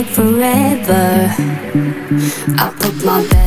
like forever. I put my best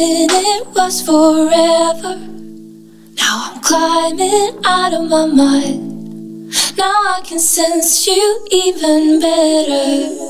it was forever. Now I'm climbing out of my mind. Now I can sense you even better.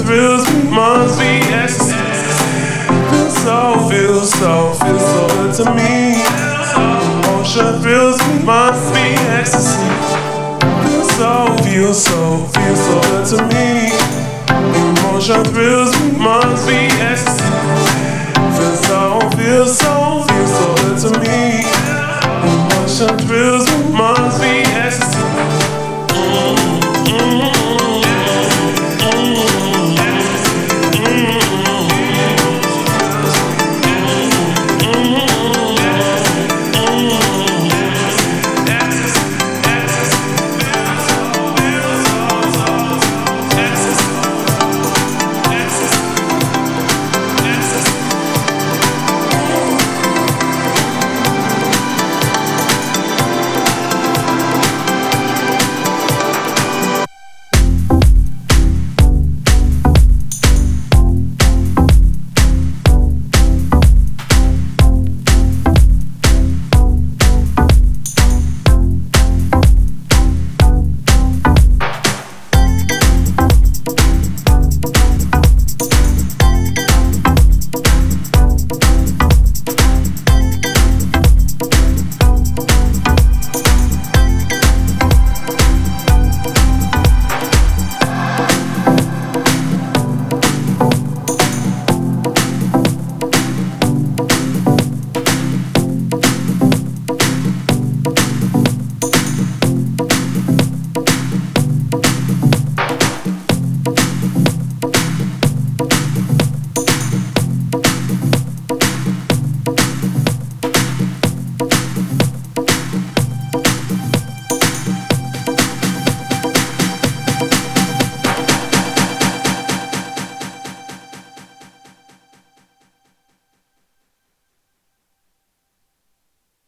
thrills must be ecstasy. Feels so, feels so, feels so good to me. Emotion thrills must be ecstasy. Feels so, feels so, feels so good to me. Emotion thrills must be ecstasy. Feels so, feels so, feels so good to me. Emotion thrills must